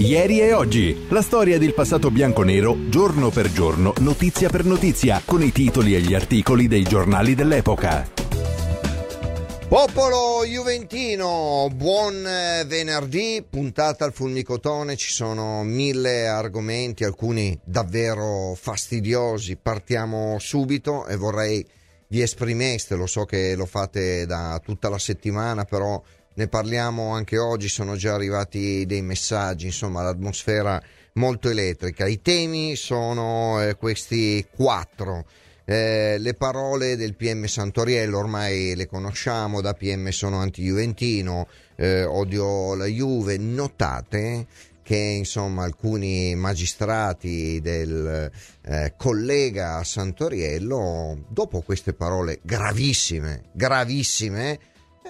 Ieri e oggi, la storia del passato bianco-nero, giorno per giorno, notizia per notizia, con i titoli e gli articoli dei giornali dell'epoca. Popolo Juventino, buon eh, venerdì, puntata al fulmicotone, ci sono mille argomenti, alcuni davvero fastidiosi. Partiamo subito e vorrei vi esprimeste, lo so che lo fate da tutta la settimana, però ne parliamo anche oggi, sono già arrivati dei messaggi, insomma l'atmosfera molto elettrica. I temi sono eh, questi quattro. Eh, le parole del PM Santoriello ormai le conosciamo, da PM sono anti-juventino, eh, odio la Juve, notate che insomma alcuni magistrati del eh, collega Santoriello, dopo queste parole gravissime, gravissime,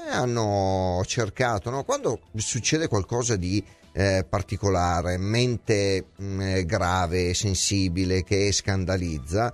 eh, hanno cercato, no? quando succede qualcosa di eh, particolare, mente mh, mm, grave, sensibile, che scandalizza,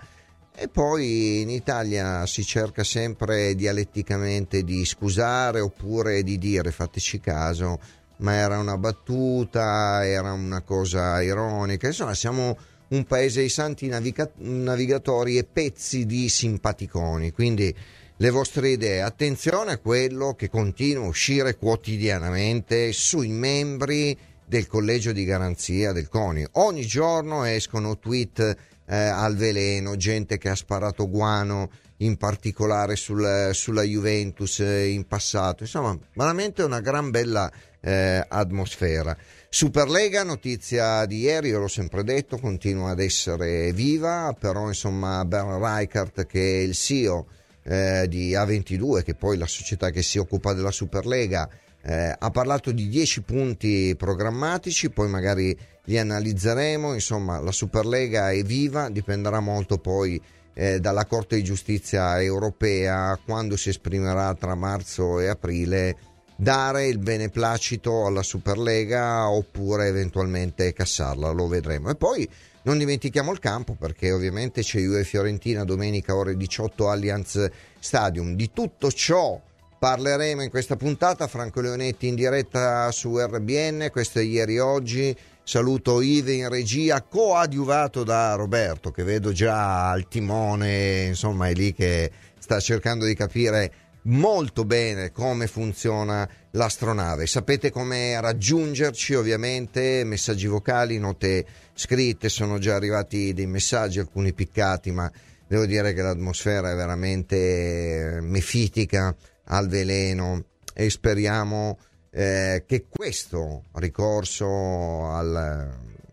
e poi in Italia si cerca sempre dialetticamente di scusare oppure di dire fateci caso, ma era una battuta, era una cosa ironica, insomma siamo un paese di santi naviga- navigatori e pezzi di simpaticoni, quindi le vostre idee. Attenzione a quello che continua a uscire quotidianamente sui membri del collegio di garanzia del CONI. Ogni giorno escono tweet eh, al veleno, gente che ha sparato guano in particolare sul, sulla Juventus eh, in passato. Insomma, veramente una gran bella eh, atmosfera. Superlega, notizia di ieri, io l'ho sempre detto, continua ad essere viva, però insomma Bern Reichardt che è il CEO eh, di A22, che poi la società che si occupa della Superlega, eh, ha parlato di 10 punti programmatici, poi magari li analizzeremo, insomma la Superlega è viva, dipenderà molto poi eh, dalla Corte di Giustizia europea quando si esprimerà tra marzo e aprile dare il beneplacito alla Superlega oppure eventualmente cassarla, lo vedremo. E poi non dimentichiamo il campo perché ovviamente c'è Juve Fiorentina domenica ore 18 Allianz Stadium. Di tutto ciò parleremo in questa puntata. Franco Leonetti in diretta su RBN, questo è ieri oggi. Saluto Ive in regia, coadiuvato da Roberto che vedo già al timone, insomma è lì che sta cercando di capire molto bene come funziona l'astronave. Sapete come raggiungerci ovviamente, messaggi vocali, note scritte, sono già arrivati dei messaggi, alcuni piccati, ma devo dire che l'atmosfera è veramente mefitica al veleno e speriamo eh, che questo ricorso al,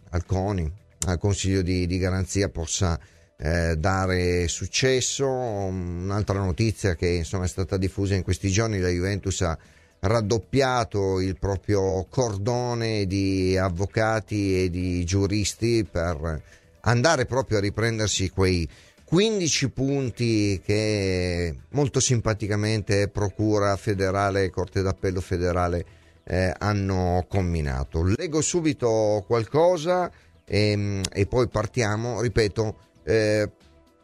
al CONI, al Consiglio di, di Garanzia, possa eh, dare successo. Un'altra notizia che insomma, è stata diffusa in questi giorni, la Juventus ha raddoppiato il proprio cordone di avvocati e di giuristi per andare proprio a riprendersi quei 15 punti che molto simpaticamente Procura federale e Corte d'Appello federale eh, hanno combinato. Leggo subito qualcosa e, e poi partiamo. Ripeto, eh,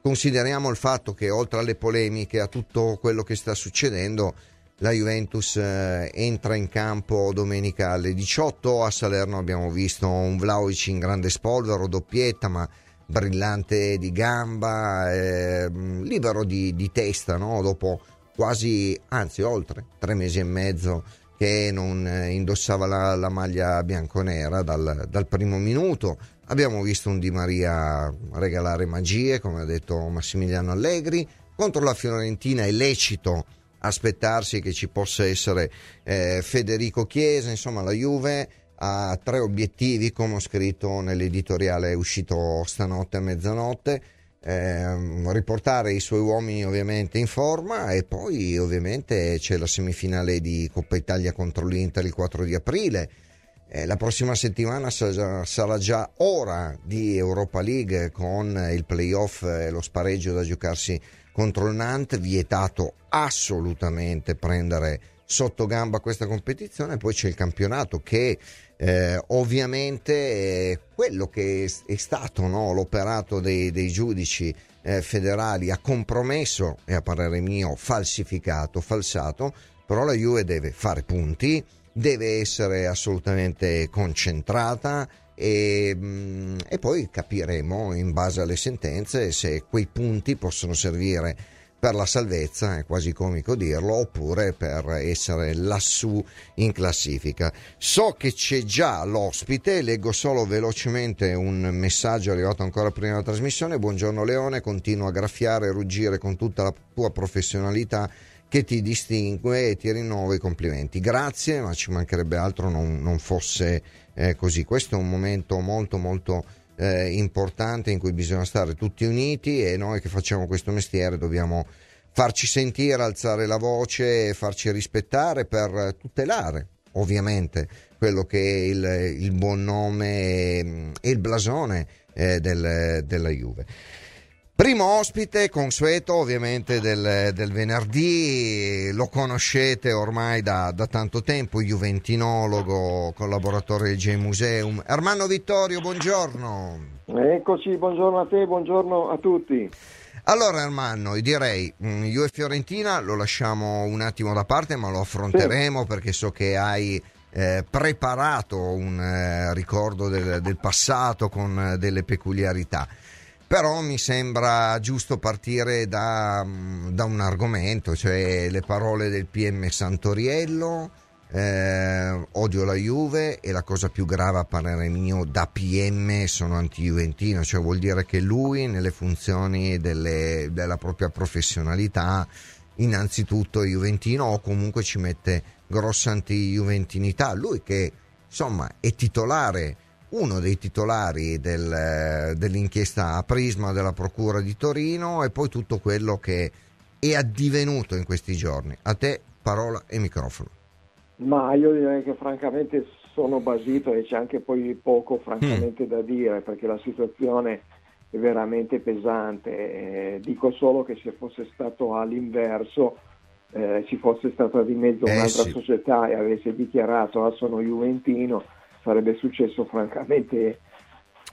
consideriamo il fatto che oltre alle polemiche, a tutto quello che sta succedendo, la Juventus eh, entra in campo domenica alle 18 a Salerno abbiamo visto un Vlaovic in grande spolvero, doppietta ma brillante di gamba, eh, libero di, di testa, no? dopo quasi, anzi oltre tre mesi e mezzo che non eh, indossava la, la maglia bianconera dal, dal, primo minuto. Abbiamo visto un Di Maria regalare magie, come ha detto Massimiliano Allegri. Contro la Fiorentina è lecito aspettarsi che ci possa essere eh, Federico Chiesa, insomma la Juve ha tre obiettivi, come ho scritto nell'editoriale uscito stanotte a mezzanotte. Eh, riportare i suoi uomini ovviamente in forma e poi ovviamente c'è la semifinale di Coppa Italia contro l'Inter il 4 di aprile eh, la prossima settimana sarà, sarà, già ora di Europa League con il playoff e lo spareggio da giocarsi contro il Nantes vietato assolutamente prendere sotto gamba questa competizione. Poi c'è il campionato che eh, ovviamente quello che è, stato no, l'operato dei, dei giudici eh, federali. Ha compromesso e a parere mio falsificato, falsato, però la Juve deve fare punti, deve essere assolutamente concentrata e, mm, e poi capiremo in base alle sentenze se quei punti possono servire per la salvezza, è quasi comico dirlo, oppure per essere lassù in classifica. So che c'è già l'ospite, leggo solo velocemente un messaggio arrivato ancora prima della trasmissione. Buongiorno Leone, continua a graffiare e ruggire con tutta la tua professionalità che ti distingue e ti rinnovo i complimenti. Grazie, ma ci mancherebbe altro non, non fosse eh, così. Questo è un momento molto molto eh, importante in cui bisogna stare tutti uniti e noi che facciamo questo mestiere dobbiamo farci sentire, alzare la voce farci rispettare per tutelare ovviamente quello che è il, il buon nome e, e il blasone eh, del, della Juve. Primo ospite consueto ovviamente del, del, venerdì, lo conoscete ormai da, da, tanto tempo, juventinologo, collaboratore del J-Museum. Armando Vittorio, buongiorno. Eccoci, buongiorno a te, buongiorno a tutti. Allora Armando, direi mm, Juve Fiorentina lo lasciamo un attimo da parte ma lo affronteremo sì. perché so che hai eh, preparato un eh, ricordo del, del passato con eh, delle peculiarità però mi sembra giusto partire da, mm, da, un argomento, cioè le parole del PM Santoriello, eh, odio la Juve e la cosa più grave a parere mio da PM sono anti-juventino, cioè vuol dire che lui nelle funzioni delle, della propria professionalità innanzitutto juventino o comunque ci mette grossa anti-juventinità, lui che insomma è titolare uno dei titolari del, dell'inchiesta a Prisma della Procura di Torino e poi tutto quello che è addivenuto in questi giorni. A te parola e microfono. Ma io direi che francamente sono basito e c'è anche poi poco francamente mm. da dire perché la situazione è veramente pesante. Eh, dico solo che se fosse stato all'inverso, eh, ci fosse stata di mezzo eh, un'altra sì. società e avesse dichiarato ah sono Juventino, sarebbe successo francamente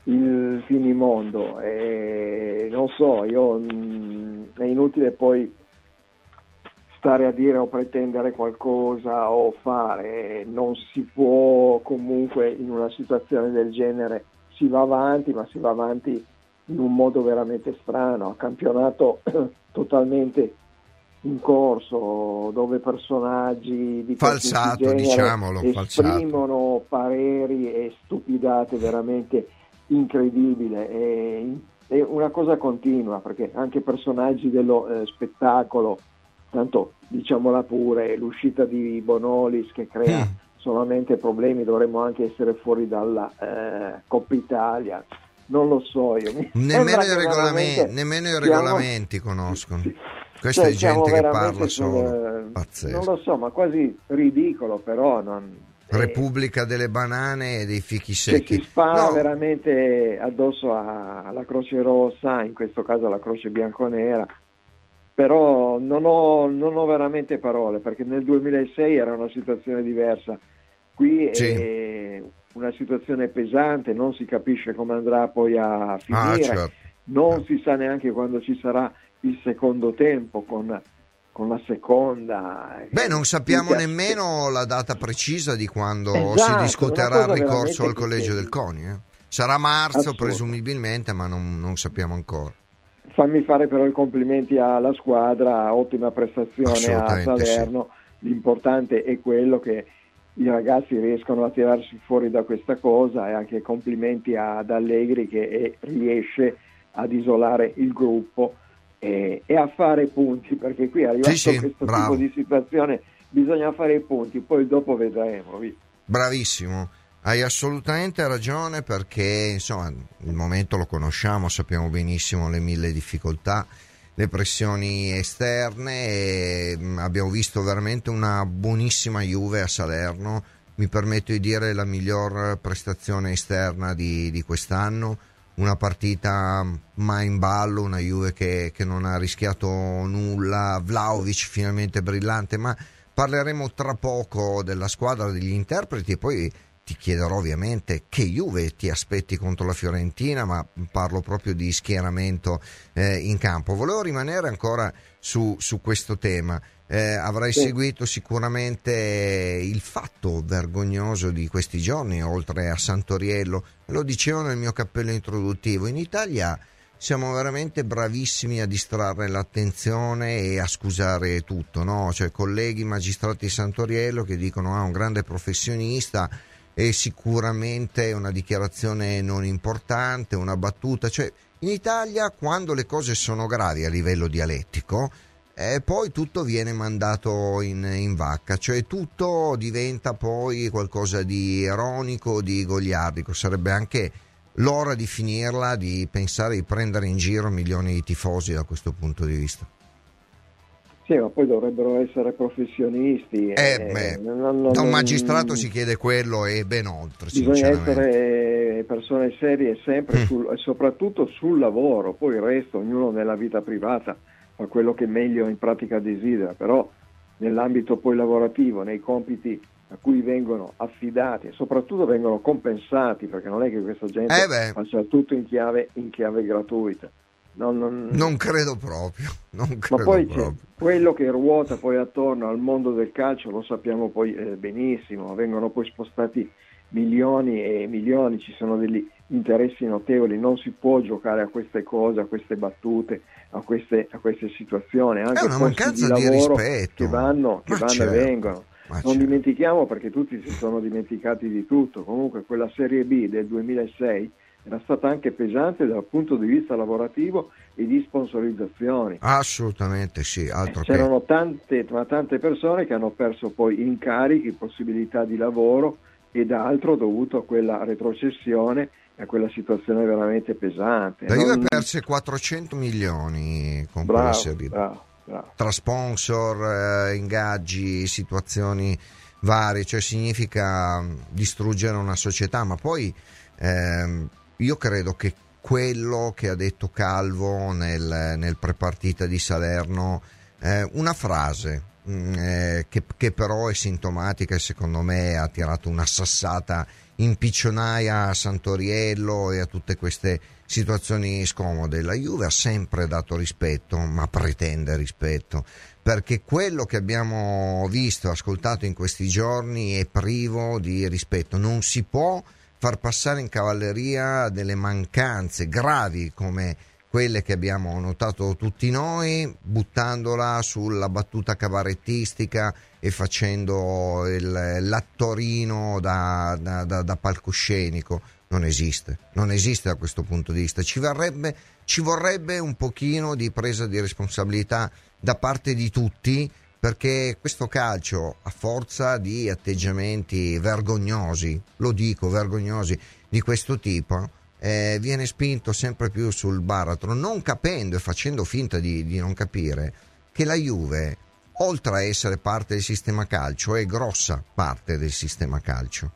il finimondo. E non so, io, mh, mm, è inutile poi stare a dire o pretendere qualcosa o fare, non si può comunque in una situazione del genere, si va avanti, ma si va avanti in un modo veramente strano, a campionato totalmente in corso dove personaggi di falsato, diciamolo, esprimono falsato. pareri e stupidate veramente incredibile. È, una cosa continua perché anche personaggi dello eh, spettacolo, tanto diciamola pure, l'uscita di Bonolis che crea mm. solamente problemi, dovremmo anche essere fuori dalla eh, Coppa Italia. Non lo so io. Nemmeno i, regolamenti, nemmeno i regolamenti conoscono. Sì questa cioè, è gente che parla solo. Pazzesco. Non lo so, ma quasi ridicolo, però. Non, Repubblica eh, delle banane e dei fichi secchi. Cioè, si fa no. veramente addosso alla Croce Rossa, in questo caso alla Croce Bianconera. Però non ho, non ho veramente parole perché nel 2006 era una situazione diversa. Qui sì. è una situazione pesante, non si capisce come andrà poi a ah, finire, ah, certo. non si sa neanche quando ci sarà il secondo tempo con, con la seconda. Beh, non sappiamo nemmeno la data precisa di quando esatto, si discuterà il ricorso al collegio del CONI. Eh? Sarà marzo presumibilmente, ma non, non, sappiamo ancora. Fammi fare però i complimenti alla squadra, ottima prestazione a Salerno. Sì. L'importante è quello che i ragazzi riescono a tirarsi fuori da questa cosa e anche complimenti ad Allegri che riesce ad isolare il gruppo e, e a fare punti, perché qui arrivato sì, sì, questo bravo. tipo di situazione bisogna fare i punti, poi dopo vedremo. Bravissimo. Hai assolutamente ragione perché insomma il momento lo conosciamo, sappiamo benissimo le mille difficoltà, le pressioni esterne e mm, abbiamo visto veramente una buonissima Juve a Salerno, mi permetto di dire la miglior prestazione esterna di, di quest'anno una partita mai in ballo, una Juve che, che non ha rischiato nulla, Vlaovic finalmente brillante, ma parleremo tra poco della squadra, degli interpreti e poi ti chiederò ovviamente che Juve ti aspetti contro la Fiorentina, ma parlo proprio di schieramento eh, in campo. Volevo rimanere ancora su, su questo tema. Eh, avrai sì. seguito sicuramente il fatto vergognoso di questi giorni, oltre a Santoriello. Lo dicevo nel mio cappello introduttivo. In Italia siamo veramente bravissimi a distrarre l'attenzione e a scusare tutto, no? Cioè colleghi magistrati Santoriello che dicono ah, un grande professionista e sicuramente una dichiarazione non importante, una battuta, cioè in Italia quando le cose sono gravi a livello dialettico eh, poi tutto viene mandato in, in, vacca, cioè tutto diventa poi qualcosa di ironico, di goliardico, sarebbe anche l'ora di finirla, di pensare di prendere in giro milioni di tifosi da questo punto di vista. Sì, ma poi dovrebbero essere professionisti. Eh, eh, non, non, da un magistrato non, si chiede quello e ben oltre. Bisogna essere persone serie sempre mm. sul, e soprattutto sul lavoro, poi il resto, ognuno nella vita privata fa quello che meglio in pratica desidera, però nell'ambito poi lavorativo, nei compiti a cui vengono affidati e soprattutto vengono compensati, perché non è che questa gente eh faccia tutto in chiave, in chiave gratuita. Non, non... non, credo proprio. Non credo Ma poi proprio. quello che ruota poi attorno al mondo del calcio lo sappiamo poi eh, benissimo, vengono poi spostati milioni e milioni, ci sono degli interessi notevoli, non si può giocare a queste cose, a queste battute, a queste, a queste situazioni. Anche È una mancanza di, di rispetto. Che vanno, che vanno certo. e vengono. Ma non certo. dimentichiamo perché tutti si sono dimenticati di tutto, comunque quella Serie B del 2006 era stata anche pesante dal punto di vista lavorativo e di sponsorizzazioni. Assolutamente sì. C'erano tante, tante persone che hanno perso poi incarichi, possibilità di lavoro ed altro dovuto a quella retrocessione e a quella situazione veramente pesante. La Juve non... ha perso 400 milioni con bravo, quella Serie B. Bravo tra sponsor, eh, ingaggi, situazioni varie, cioè significa distruggere una società, ma poi ehm, io credo che quello che ha detto Calvo nel, nel prepartita di Salerno, eh, una frase mm, eh, che, che, però è sintomatica e secondo me ha tirato una sassata in piccionaia a Santoriello e a tutte queste situazioni scomode. La Juve ha sempre dato rispetto, ma pretende rispetto, perché quello che abbiamo visto e ascoltato in questi giorni è privo di rispetto. Non si può far passare in cavalleria delle mancanze gravi come quelle che abbiamo notato tutti noi, buttandola sulla battuta cabarettistica e facendo il, l'attorino da, da, da, da palcoscenico non esiste, non esiste da questo punto di vista. Ci, varrebbe, ci vorrebbe un pochino di presa di responsabilità da parte di tutti perché questo calcio, a forza di atteggiamenti vergognosi, lo dico, vergognosi di questo tipo, eh, viene spinto sempre più sul baratro, non capendo e facendo finta di, di non capire che la Juve, oltre a essere parte del sistema calcio, è grossa parte del sistema calcio.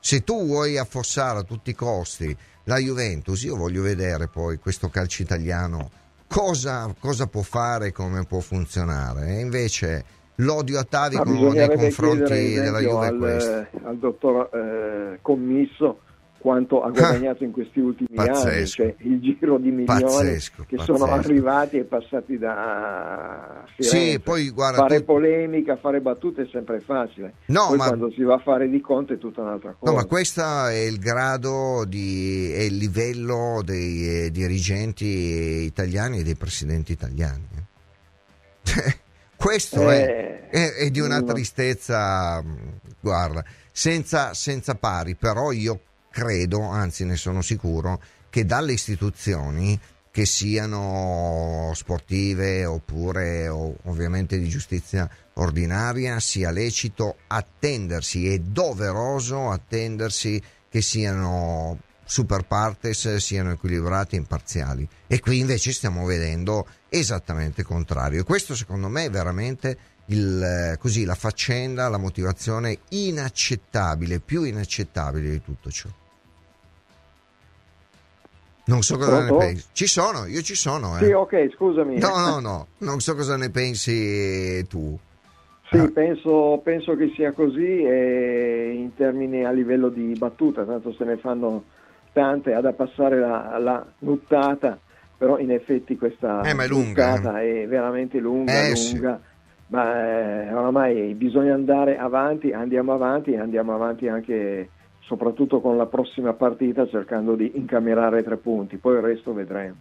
Se tu vuoi affossare a tutti i costi la Juventus, io voglio vedere poi questo calcio italiano cosa, cosa può fare, come può funzionare. E invece l'odio atavico nei confronti della Juve al, è questo. Al dottor eh, Commisso quanto ha guadagnato in questi ultimi pazzesco. anni, cioè il giro di milioni pazzesco, che pazzesco. sono arrivati e passati da Firenze. Sì, poi, guarda, fare tu... polemica, fare battute è sempre facile. No, poi ma... quando si va a fare di conto è tutta un'altra cosa. No, ma questo è il grado di, è il livello dei eh, dirigenti italiani e dei presidenti italiani. questo eh, è, è, è, di una tristezza, guarda, senza, senza pari, però io credo, anzi ne sono sicuro, che dalle istituzioni che siano sportive oppure ovviamente di giustizia ordinaria sia lecito attendersi e doveroso attendersi che siano super partes, siano equilibrati e imparziali. E qui invece stiamo vedendo esattamente il contrario. E questo secondo me è veramente il, così, la faccenda, la motivazione inaccettabile, più inaccettabile di tutto ciò. Non so cosa Pronto? ne pensi. Ci sono, io ci sono. Eh. Sì, ok, scusami. No, no, no, non so cosa ne pensi tu. Sì, ah. penso, penso, che sia così e in termini a livello di battuta, tanto se ne fanno tante, ha da passare la, la nuttata, però in effetti questa eh, è nuttata eh. è veramente lunga, eh, lunga. Sì. Ma eh, oramai bisogna andare avanti, andiamo avanti e andiamo avanti anche soprattutto con la prossima partita cercando di incamerare tre punti, poi il resto vedremo.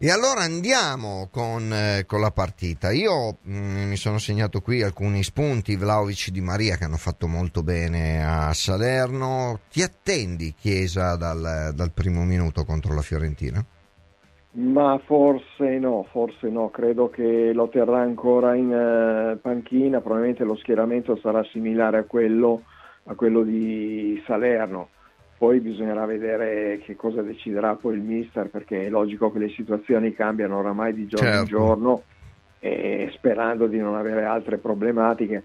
E allora andiamo con, eh, con la partita. Io mh, mm, mi sono segnato qui alcuni spunti, Vlaovic di Maria che hanno fatto molto bene a Salerno. Ti attendi Chiesa dal, dal primo minuto contro la Fiorentina? Ma forse no, forse no, credo che lo terrà ancora in uh, panchina, probabilmente lo schieramento sarà similare a quello, a quello di Salerno poi bisognerà vedere che cosa deciderà poi il mister perché è logico che le situazioni cambiano oramai di giorno certo. in giorno e sperando di non avere altre problematiche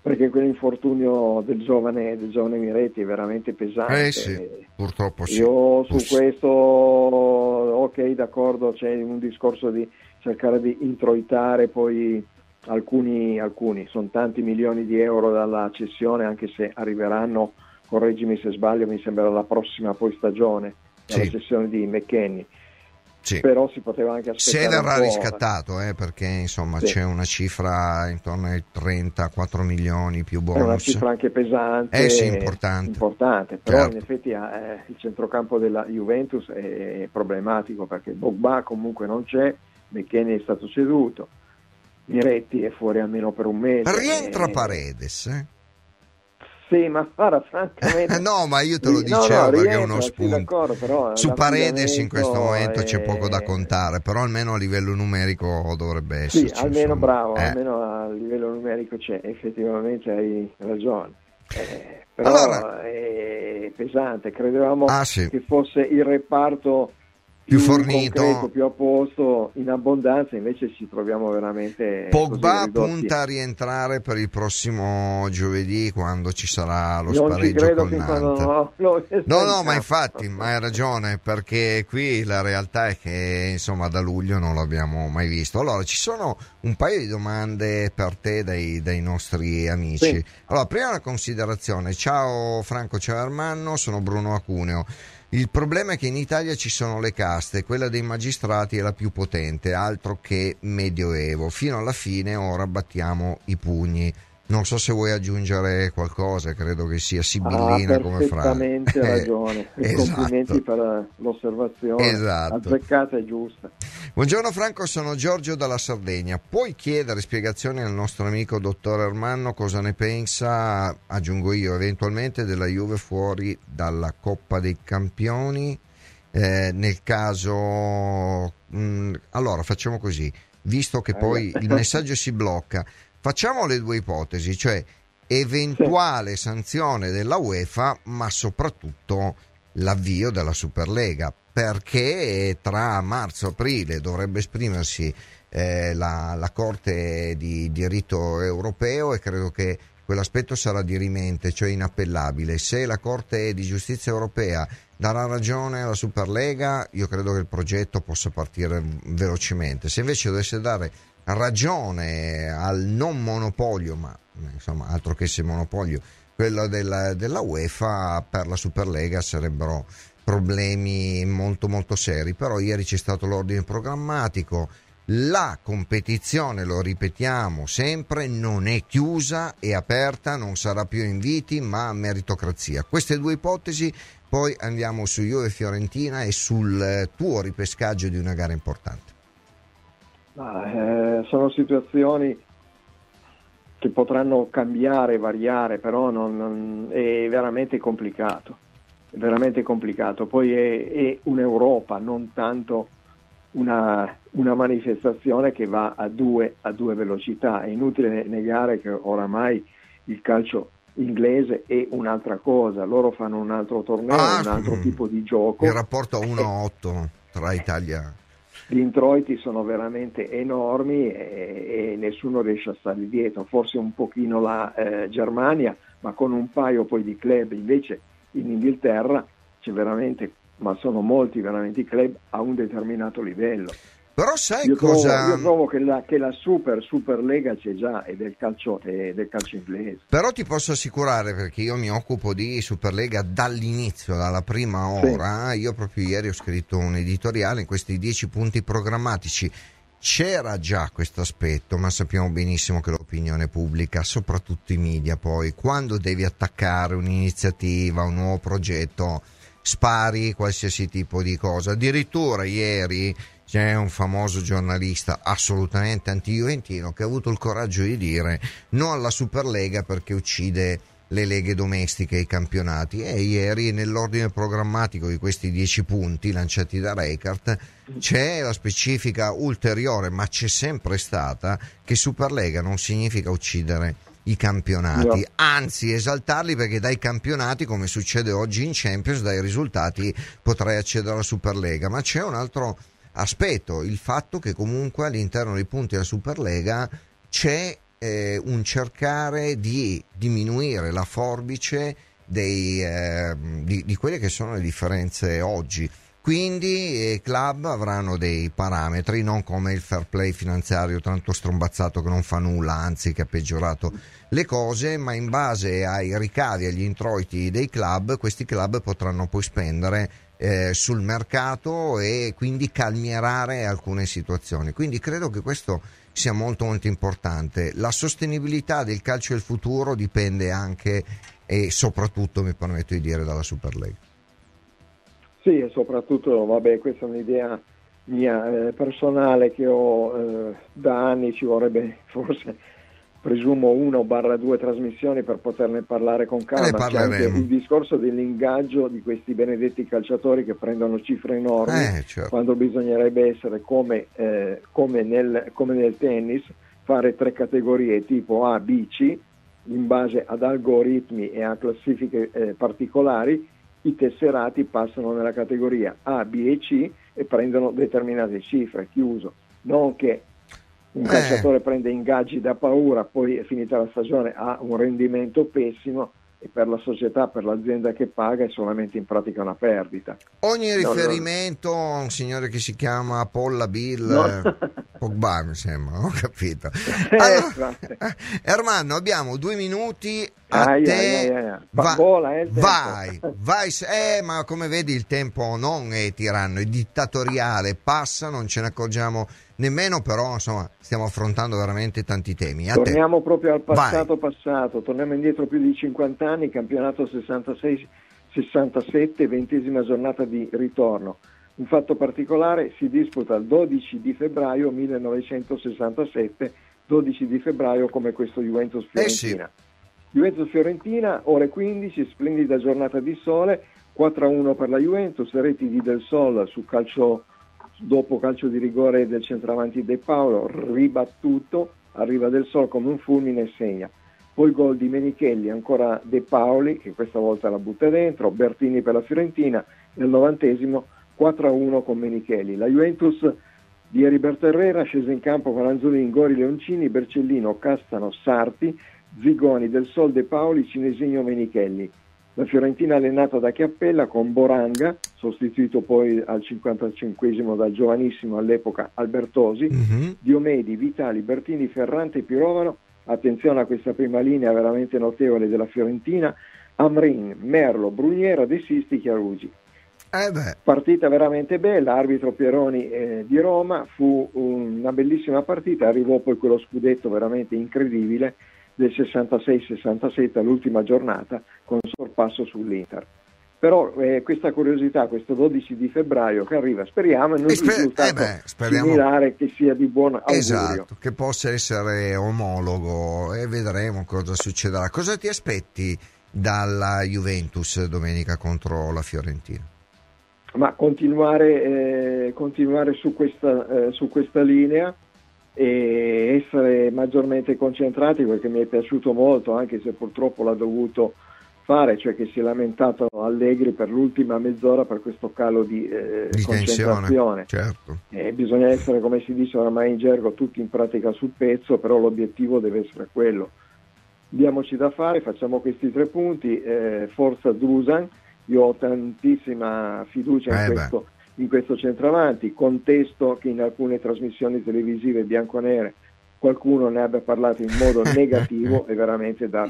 perché quell'infortunio del giovane, del giovane Miretti è veramente pesante. Eh sì, purtroppo sì. Io su Poss- questo, ok, d'accordo, c'è un discorso di cercare di introitare poi alcuni, alcuni, sono tanti milioni di euro dalla cessione, anche se arriveranno correggimi se sbaglio, mi sembra la prossima poi stagione, la sì. sessione di McKenny. Sì. Però si poteva anche aspettare. Se verrà riscattato, eh, perché insomma sì. c'è una cifra intorno ai 34 milioni più bonus. È una cifra anche pesante. Eh sì, importante. importante. Però certo. in effetti eh, il centrocampo della Juventus è problematico perché Bogba comunque non c'è, McKenny è stato ceduto, Miretti è fuori almeno per un mese. Rientra e... Paredes, eh? Sì, ma Fara francamente... no, ma io te lo dicevo no, no, perché è uno spunto. Però, Su Paredes in questo momento è... c'è poco da contare, però almeno a livello numerico dovrebbe esserci. Sì, almeno insomma. bravo, eh. almeno a livello numerico c'è, effettivamente hai ragione. Eh, però allora... è pesante, credevamo ah, sì. che fosse il reparto più, fornito, concreto, più a posto, in abbondanza, invece ci troviamo veramente. Pogba punta a rientrare per il prossimo giovedì quando ci sarà lo non spareggio con Nantes. No, no, no, no ma infatti, ma hai ragione, perché qui la realtà è che insomma da luglio non l'abbiamo mai visto. Allora, ci sono un paio di domande per te dai, dai nostri amici. Sì. Allora, prima una considerazione. Ciao Franco, ciao Armanno, sono Bruno Acuneo. Il problema è che in Italia ci sono le caste, quella dei magistrati è la più potente, altro che medioevo. Fino alla fine ora battiamo i pugni. Non so se vuoi aggiungere qualcosa, credo che sia sibillina ah, come frase. Perfettamente ragione. esatto. Complimenti per l'osservazione. Esatto. Azzeccata e giusta. Buongiorno Franco, sono Giorgio dalla Sardegna. Puoi chiedere spiegazioni al nostro amico dottor Ermanno cosa ne pensa, aggiungo io eventualmente, della Juve fuori dalla Coppa dei Campioni? Eh, nel caso... Mh, mm, allora, facciamo così. Visto che poi il messaggio si blocca, Facciamo le due ipotesi, cioè eventuale sanzione della UEFA, ma soprattutto l'avvio della Superlega, perché tra marzo e aprile dovrebbe esprimersi eh, la, la, Corte di diritto europeo e credo che quell'aspetto sarà dirimente, cioè inappellabile. Se la Corte di giustizia europea darà ragione alla Superlega, io credo che il progetto possa partire velocemente. Se invece dovesse dare ragione al non monopolio, ma insomma altro che se monopolio, quello della, della UEFA per la Superlega sarebbero problemi molto molto seri, però ieri c'è stato l'ordine programmatico, la competizione, lo ripetiamo sempre, non è chiusa, è aperta, non sarà più inviti, ma meritocrazia. Queste due ipotesi, poi andiamo su Juve Fiorentina e sul tuo ripescaggio di una gara importante. Ah, eh, sono situazioni che potranno cambiare, variare, però non, non, è veramente complicato. È veramente complicato. Poi è, è un'Europa, non tanto una, una, manifestazione che va a due, a due velocità. È inutile negare che oramai il calcio inglese è un'altra cosa, loro fanno un altro torneo, ah, un altro tipo di gioco. Il rapporto 1-8 tra Italia gli introiti sono veramente enormi e, e, nessuno riesce a stare dietro, forse un pochino la eh, Germania, ma con un paio poi di club, invece in Inghilterra c'è veramente, ma sono molti veramente i club a un determinato livello. Però sai io cosa... Trovo, io trovo che la, che la, super, super lega c'è già è del calcio, è del calcio inglese. Però ti posso assicurare, perché io mi occupo di Superlega dall'inizio, dalla prima ora, sì. io proprio ieri ho scritto un editoriale in questi dieci punti programmatici. C'era già questo aspetto, ma sappiamo benissimo che l'opinione pubblica, soprattutto i media, poi quando devi attaccare un'iniziativa, un nuovo progetto, spari qualsiasi tipo di cosa. Addirittura ieri c'è un famoso giornalista assolutamente anti-juventino che ha avuto il coraggio di dire no alla Superlega perché uccide le leghe domestiche e i campionati e ieri nell'ordine programmatico di questi dieci punti lanciati da Reichardt c'è la specifica ulteriore ma c'è sempre stata che Superlega non significa uccidere i campionati, no. anzi esaltarli perché dai campionati, come succede oggi in Champions, dai risultati potrai accedere alla Superlega, ma c'è un altro aspetto, il fatto che comunque all'interno dei punti della Superlega c'è eh, un cercare di diminuire la forbice dei, eh, di, di, quelle che sono le differenze oggi. Quindi i club avranno dei parametri, non come il fair play finanziario tanto strombazzato che non fa nulla, anzi che ha peggiorato le cose, ma in base ai ricavi, agli introiti dei club, questi club potranno poi spendere eh, sul mercato e quindi calmierare alcune situazioni. Quindi credo che questo sia molto molto importante. La sostenibilità del calcio del futuro dipende anche e soprattutto, mi permetto di dire, dalla Super League. Sì, e soprattutto, vabbè, questa è un'idea mia eh, personale che ho eh, da anni, ci vorrebbe forse presumo una o barra due trasmissioni per poterne parlare con calma. C'è anche il discorso dell'ingaggio di questi benedetti calciatori che prendono cifre enormi eh, certo. quando bisognerebbe essere come, eh, come, nel, come, nel, tennis, fare tre categorie tipo A, B, C in base ad algoritmi e a classifiche eh, particolari. I tesserati passano nella categoria A, B e C e prendono determinate cifre, chiuso. Non che un calciatore eh. prende ingaggi da paura, poi è finita la stagione, ha un rendimento pessimo e per la società, per l'azienda che paga è solamente in pratica una perdita. Ogni riferimento a un signore che si chiama Polla Bill no. Pogba, mi sembra, ho capito. Eh, allora, eh, Ermanno, abbiamo due minuti a ai, te. Ai, ai, Va, vola, eh, vai, vai, eh, ma come vedi il tempo non è tiranno, è dittatoriale, passa, non ce ne accorgiamo nemmeno, però insomma stiamo affrontando veramente tanti temi. A torniamo te. proprio al passato Vai. passato, torniamo indietro più di 50 anni, campionato 66-67, ventesima giornata di ritorno. Un fatto particolare si disputa il 12 di febbraio 1967, 12 di febbraio come questo Juventus Fiorentina. Eh sì. Juventus Fiorentina, ore 15, splendida giornata di sole, 4-1 per la Juventus, reti di Del Sol su calcio dopo calcio di rigore del centravanti De Paolo, ribattuto, arriva del Sol come un fulmine e segna. Poi gol di Menichelli, ancora De Paoli, che questa volta la butta dentro, Bertini per la Fiorentina, nel novantesimo 4-1 con Menichelli. La Juventus di Heriberto Herrera scese in campo con Anzolini, Gori, Leoncini, Bercellino, Castano, Sarti, Zigoni, Del Sol, De Paoli, Cinesigno, Menichelli. La Fiorentina allenata da Chiappella con Boranga, sostituito poi al 55 dal giovanissimo all'epoca Albertosi, uh-huh. Diomedi, Vitali, Bertini, Ferrante Pirovano. Attenzione a questa prima linea veramente notevole della Fiorentina. Amrin, Merlo, Bruniera, De Sisti, Chiarugi. Eh partita veramente bella, arbitro Pieroni eh, di Roma, fu una bellissima partita, arrivò poi quello scudetto veramente incredibile del 66-67 all'ultima giornata con sorpasso sull'Inter. Però eh, questa curiosità, questo 12 di febbraio che arriva, speriamo in un sper- risultato eh beh, speriamo... che sia di buon augurio. Esatto, che possa essere omologo e vedremo cosa succederà. Cosa ti aspetti dalla Juventus domenica contro la Fiorentina? Ma continuare, eh, continuare su, questa, eh, su questa linea, e essere maggiormente concentrati perché mi è piaciuto molto, anche se purtroppo l'ha dovuto fare, cioè che si è lamentato Allegri per l'ultima mezz'ora per questo calo di, eh, di concentrazione. Certo. E bisogna essere, come si dice oramai in gergo, tutti in pratica sul pezzo, però l'obiettivo deve essere quello. Diamoci da fare, facciamo questi tre punti, eh, forza Dusan, io ho tantissima fiducia in, eh questo, in questo centravanti, contesto che in alcune trasmissioni televisive bianconere qualcuno ne abbia parlato in modo negativo è veramente da,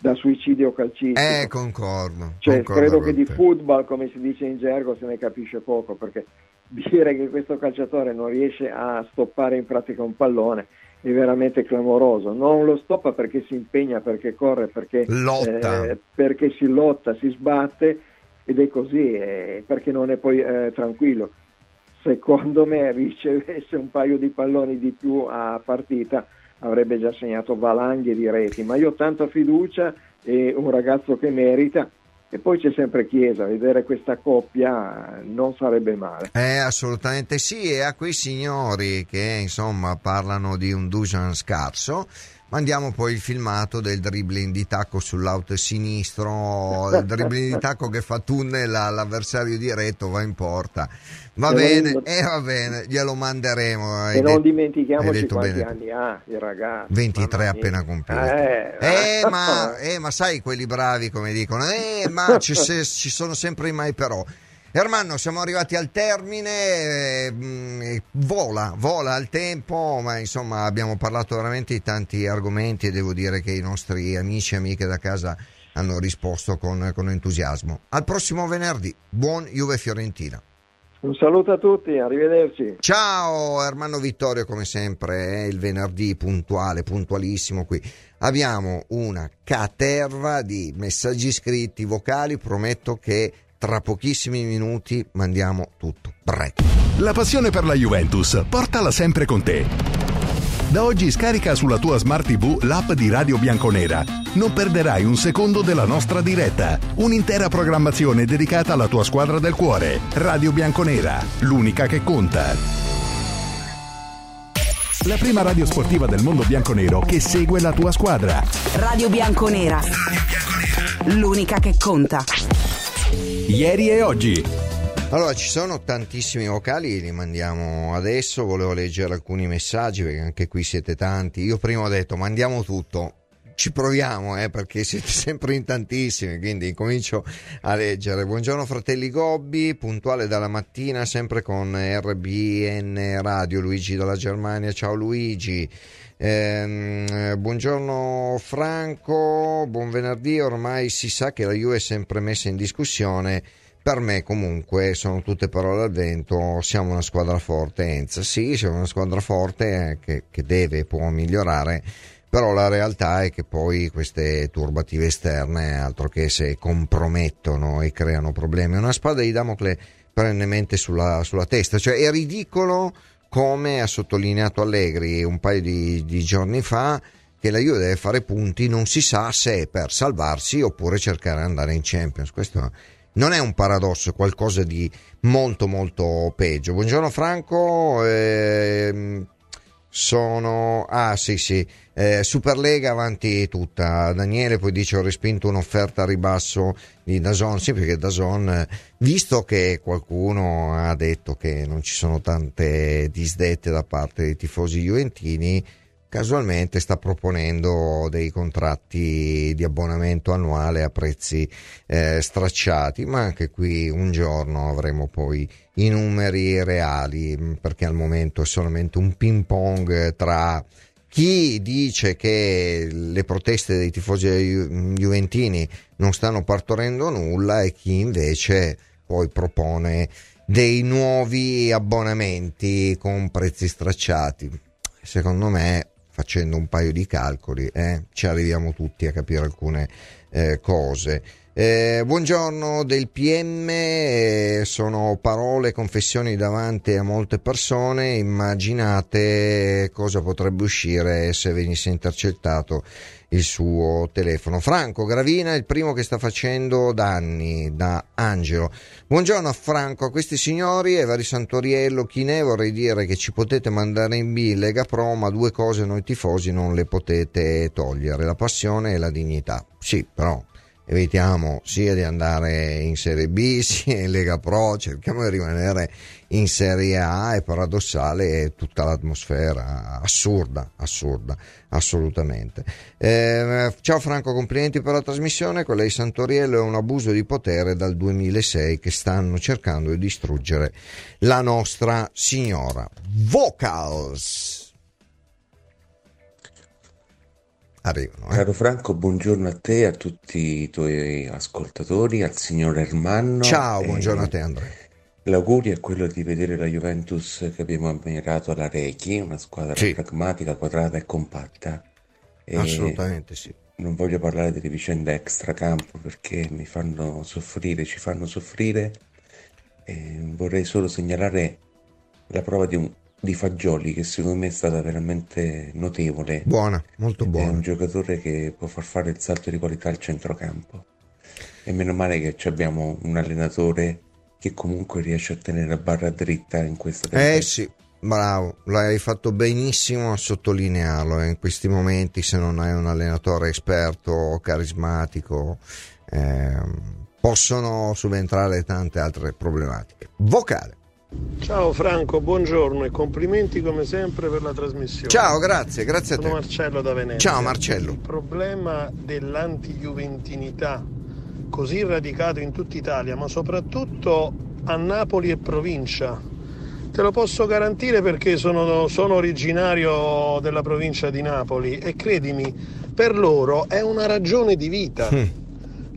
da suicidio calcistico. Eh, concordo. Cioè, concordo credo che di football, come si dice in gergo, se ne capisce poco, perché dire che questo calciatore non riesce a stoppare in pratica un pallone è veramente clamoroso. Non lo stoppa perché si impegna, perché corre, perché, Lotta. eh, perché si lotta, si sbatte ed è così, eh, perché non è poi eh, tranquillo. Secondo me ricevesse un paio di palloni di più a partita avrebbe già segnato valanghe di reti, ma io ho tanta fiducia e un ragazzo che merita e poi c'è sempre Chiesa, vedere questa coppia non sarebbe male. Eh, assolutamente sì, e a quei signori che insomma parlano di un Dusan scarso, mandiamo poi il filmato del dribbling di tacco sull'auto sinistro, il dribbling di tacco che fa tunnel all'avversario diretto, va in porta. Va bene, non- eh, va bene, glielo manderemo. E non dimentichiamoci quanti bene. anni ha il ragazzo. 23 mamma mia. appena compiuti. Eh, Eh, ma, eh, ma sai quelli bravi come dicono, eh, ma ci, se- ci sono sempre i mai però. Ermanno, siamo arrivati al termine, eh, mh, vola, vola il tempo, ma insomma abbiamo parlato veramente di tanti argomenti e devo dire che i nostri amici e amiche da casa hanno risposto con, con entusiasmo. Al prossimo venerdì, buon Juve Fiorentina. Un saluto a tutti, arrivederci. Ciao Ermanno Vittorio, come sempre, è il venerdì puntuale, puntualissimo qui. Abbiamo una caterva di messaggi scritti, vocali, prometto che tra pochissimi minuti mandiamo tutto. Prego. La passione per la Juventus, portala sempre con te. Da oggi scarica sulla tua Smart TV l'app di Radio Bianconera. Non perderai un secondo della nostra diretta. Un'intera programmazione dedicata alla tua squadra del cuore. Radio Bianconera, l'unica che conta. La prima radio sportiva del mondo bianconero che segue la tua squadra. Radio Bianconera. L'unica che conta. Ieri e oggi. Allora, ci sono tantissimi vocali, li mandiamo adesso. Volevo leggere alcuni messaggi perché anche qui siete tanti. Io prima ho detto mandiamo tutto. Ci proviamo, eh, perché siete sempre in tantissimi, quindi incomincio a leggere. Buongiorno fratelli Gobbi, puntuale dalla mattina, sempre con RBN Radio, Luigi dalla Germania. Ciao Luigi. Ehm, buongiorno Franco, buon venerdì. Ormai si sa che la Juve è sempre messa in discussione per me comunque sono tutte parole al vento, siamo una squadra forte, Enza, sì, siamo una squadra forte eh, che, che deve e può migliorare, però la realtà è che poi queste turbative esterne altro che se compromettono e creano problemi, una spada di Damocle perennemente sulla, sulla testa, cioè è ridicolo come ha sottolineato Allegri un paio di, di giorni fa che la Juve deve fare punti, non si sa se è per salvarsi oppure cercare di andare in Champions, questo non è un paradosso, è qualcosa di molto molto peggio. Buongiorno Franco, ehm, sono... Ah sì sì, eh, Superlega avanti tutta. Daniele poi dice ho respinto un'offerta a ribasso di Dazon, sì perché Dazon, visto che qualcuno ha detto che non ci sono tante disdette da parte dei tifosi juventini, casualmente sta proponendo dei contratti di abbonamento annuale a prezzi eh, stracciati, ma anche qui un giorno avremo poi i numeri reali, perché al momento è solamente un ping pong tra chi dice che le proteste dei tifosi ju- juventini non stanno partorendo nulla e chi invece poi propone dei nuovi abbonamenti con prezzi stracciati. Secondo me facendo un paio di calcoli, eh, ci arriviamo tutti a capire alcune eh, cose. Eh, buongiorno del PM, eh, sono parole, confessioni davanti a molte persone, immaginate cosa potrebbe uscire se venisse intercettato il suo telefono. Franco Gravina è il primo che sta facendo danni da Angelo. Buongiorno a Franco, a questi signori Evari Santoriello, Chinè, vorrei dire che ci potete mandare in B Lega Pro, ma due cose noi tifosi non le potete togliere, la passione e la dignità. Sì, però evitiamo sia di andare in Serie B sia in Lega Pro, cerchiamo di rimanere in Serie A, è paradossale è tutta l'atmosfera assurda, assurda, assolutamente. Eh, ciao Franco, complimenti per la trasmissione, quella di Santoriello è un abuso di potere dal 2006 che stanno cercando di distruggere la nostra signora. Vocals! Arrivano. Eh? Caro Franco, buongiorno a te, a tutti i tuoi ascoltatori, al signor Ermanno. Ciao, buongiorno a te Andrea. L'augurio è quello di vedere la Juventus che abbiamo ammirato alla Rechi, una squadra sì. pragmatica, quadrata e compatta. E Assolutamente sì. Non voglio parlare delle vicende extracampo perché mi fanno soffrire, ci fanno soffrire. E vorrei solo segnalare la prova di un di Fagioli che secondo me è stata veramente notevole. Buona, molto buona. È un giocatore che può far fare il salto di qualità al centrocampo. E meno male che abbiamo un allenatore che comunque riesce a tenere la barra dritta in questa tempesta. Eh sì, bravo, l'hai fatto benissimo a sottolinearlo. Eh. In questi momenti, se non hai un allenatore esperto, carismatico, eh, possono subentrare tante altre problematiche. Vocale. Ciao Franco, buongiorno e complimenti come sempre per la trasmissione. Ciao, grazie, grazie Sono a te. Marcello da Venezia. Ciao Marcello. Il problema dell'antijuventinità così radicato in tutta Italia, ma soprattutto a Napoli e provincia. Te lo posso garantire perché sono, sono originario della provincia di Napoli e credimi, per loro è una ragione di vita. Mm.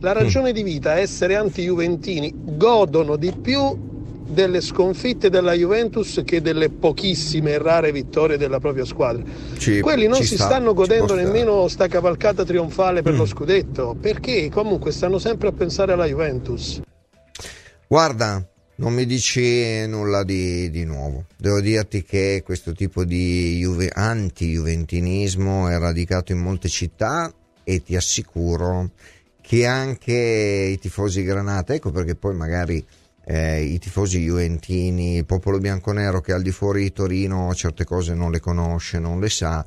La ragione mm. di vita è essere anti-juventini, godono di più delle sconfitte della Juventus che delle pochissime e rare vittorie della propria squadra. Ci, Quelli non si sta, stanno godendo nemmeno sta cavalcata trionfale per mm. lo scudetto, perché comunque stanno sempre a pensare alla Juventus. Guarda, non mi dici nulla di, di, nuovo. Devo dirti che questo tipo di juve, anti-juventinismo è radicato in molte città e ti assicuro che anche i tifosi granata, ecco perché poi magari eh, i tifosi juventini, il popolo bianconero che al di fuori di Torino certe cose non le conosce, non le sa,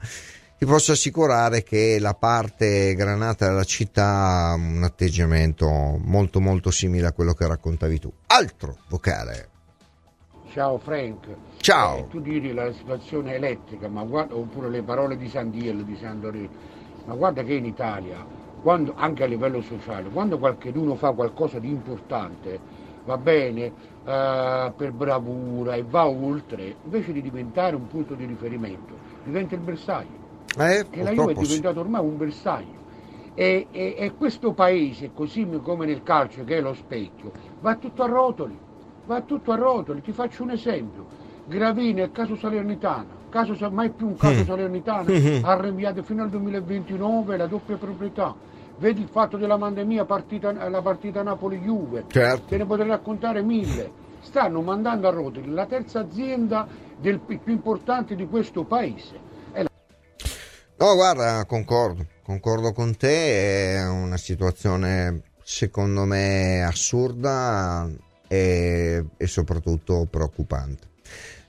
ti posso assicurare che la parte granata della città ha un atteggiamento molto molto simile a quello che raccontavi tu. Altro vocale. Ciao Frank. Ciao. Eh, tu dici la situazione elettrica, ma guarda, oppure le parole di Sandiello, di Sandorino, ma guarda che in Italia, quando, anche a livello sociale, quando qualcuno fa qualcosa di importante, va bene, uh, per bravura e va oltre, invece di diventare un punto di riferimento, diventa il bersaglio. Eh, e la Juve è diventato ormai un bersaglio. E, e, e, questo paese, così come nel calcio che è lo specchio, va tutto a rotoli, va tutto a rotoli. Ti faccio un esempio. Gravini è caso Salernitana, caso, mai più un caso mm. Salernitana, mm-hmm. ha rinviato fino al 2029 la doppia proprietà Vedi il fatto della pandemia, partita, la partita Napoli-Juve, certo. te ne potrei raccontare mille. Stanno mandando a rotoli la terza azienda del, più importante di questo paese. No, guarda, concordo, concordo con te, è una situazione secondo me assurda e, e soprattutto preoccupante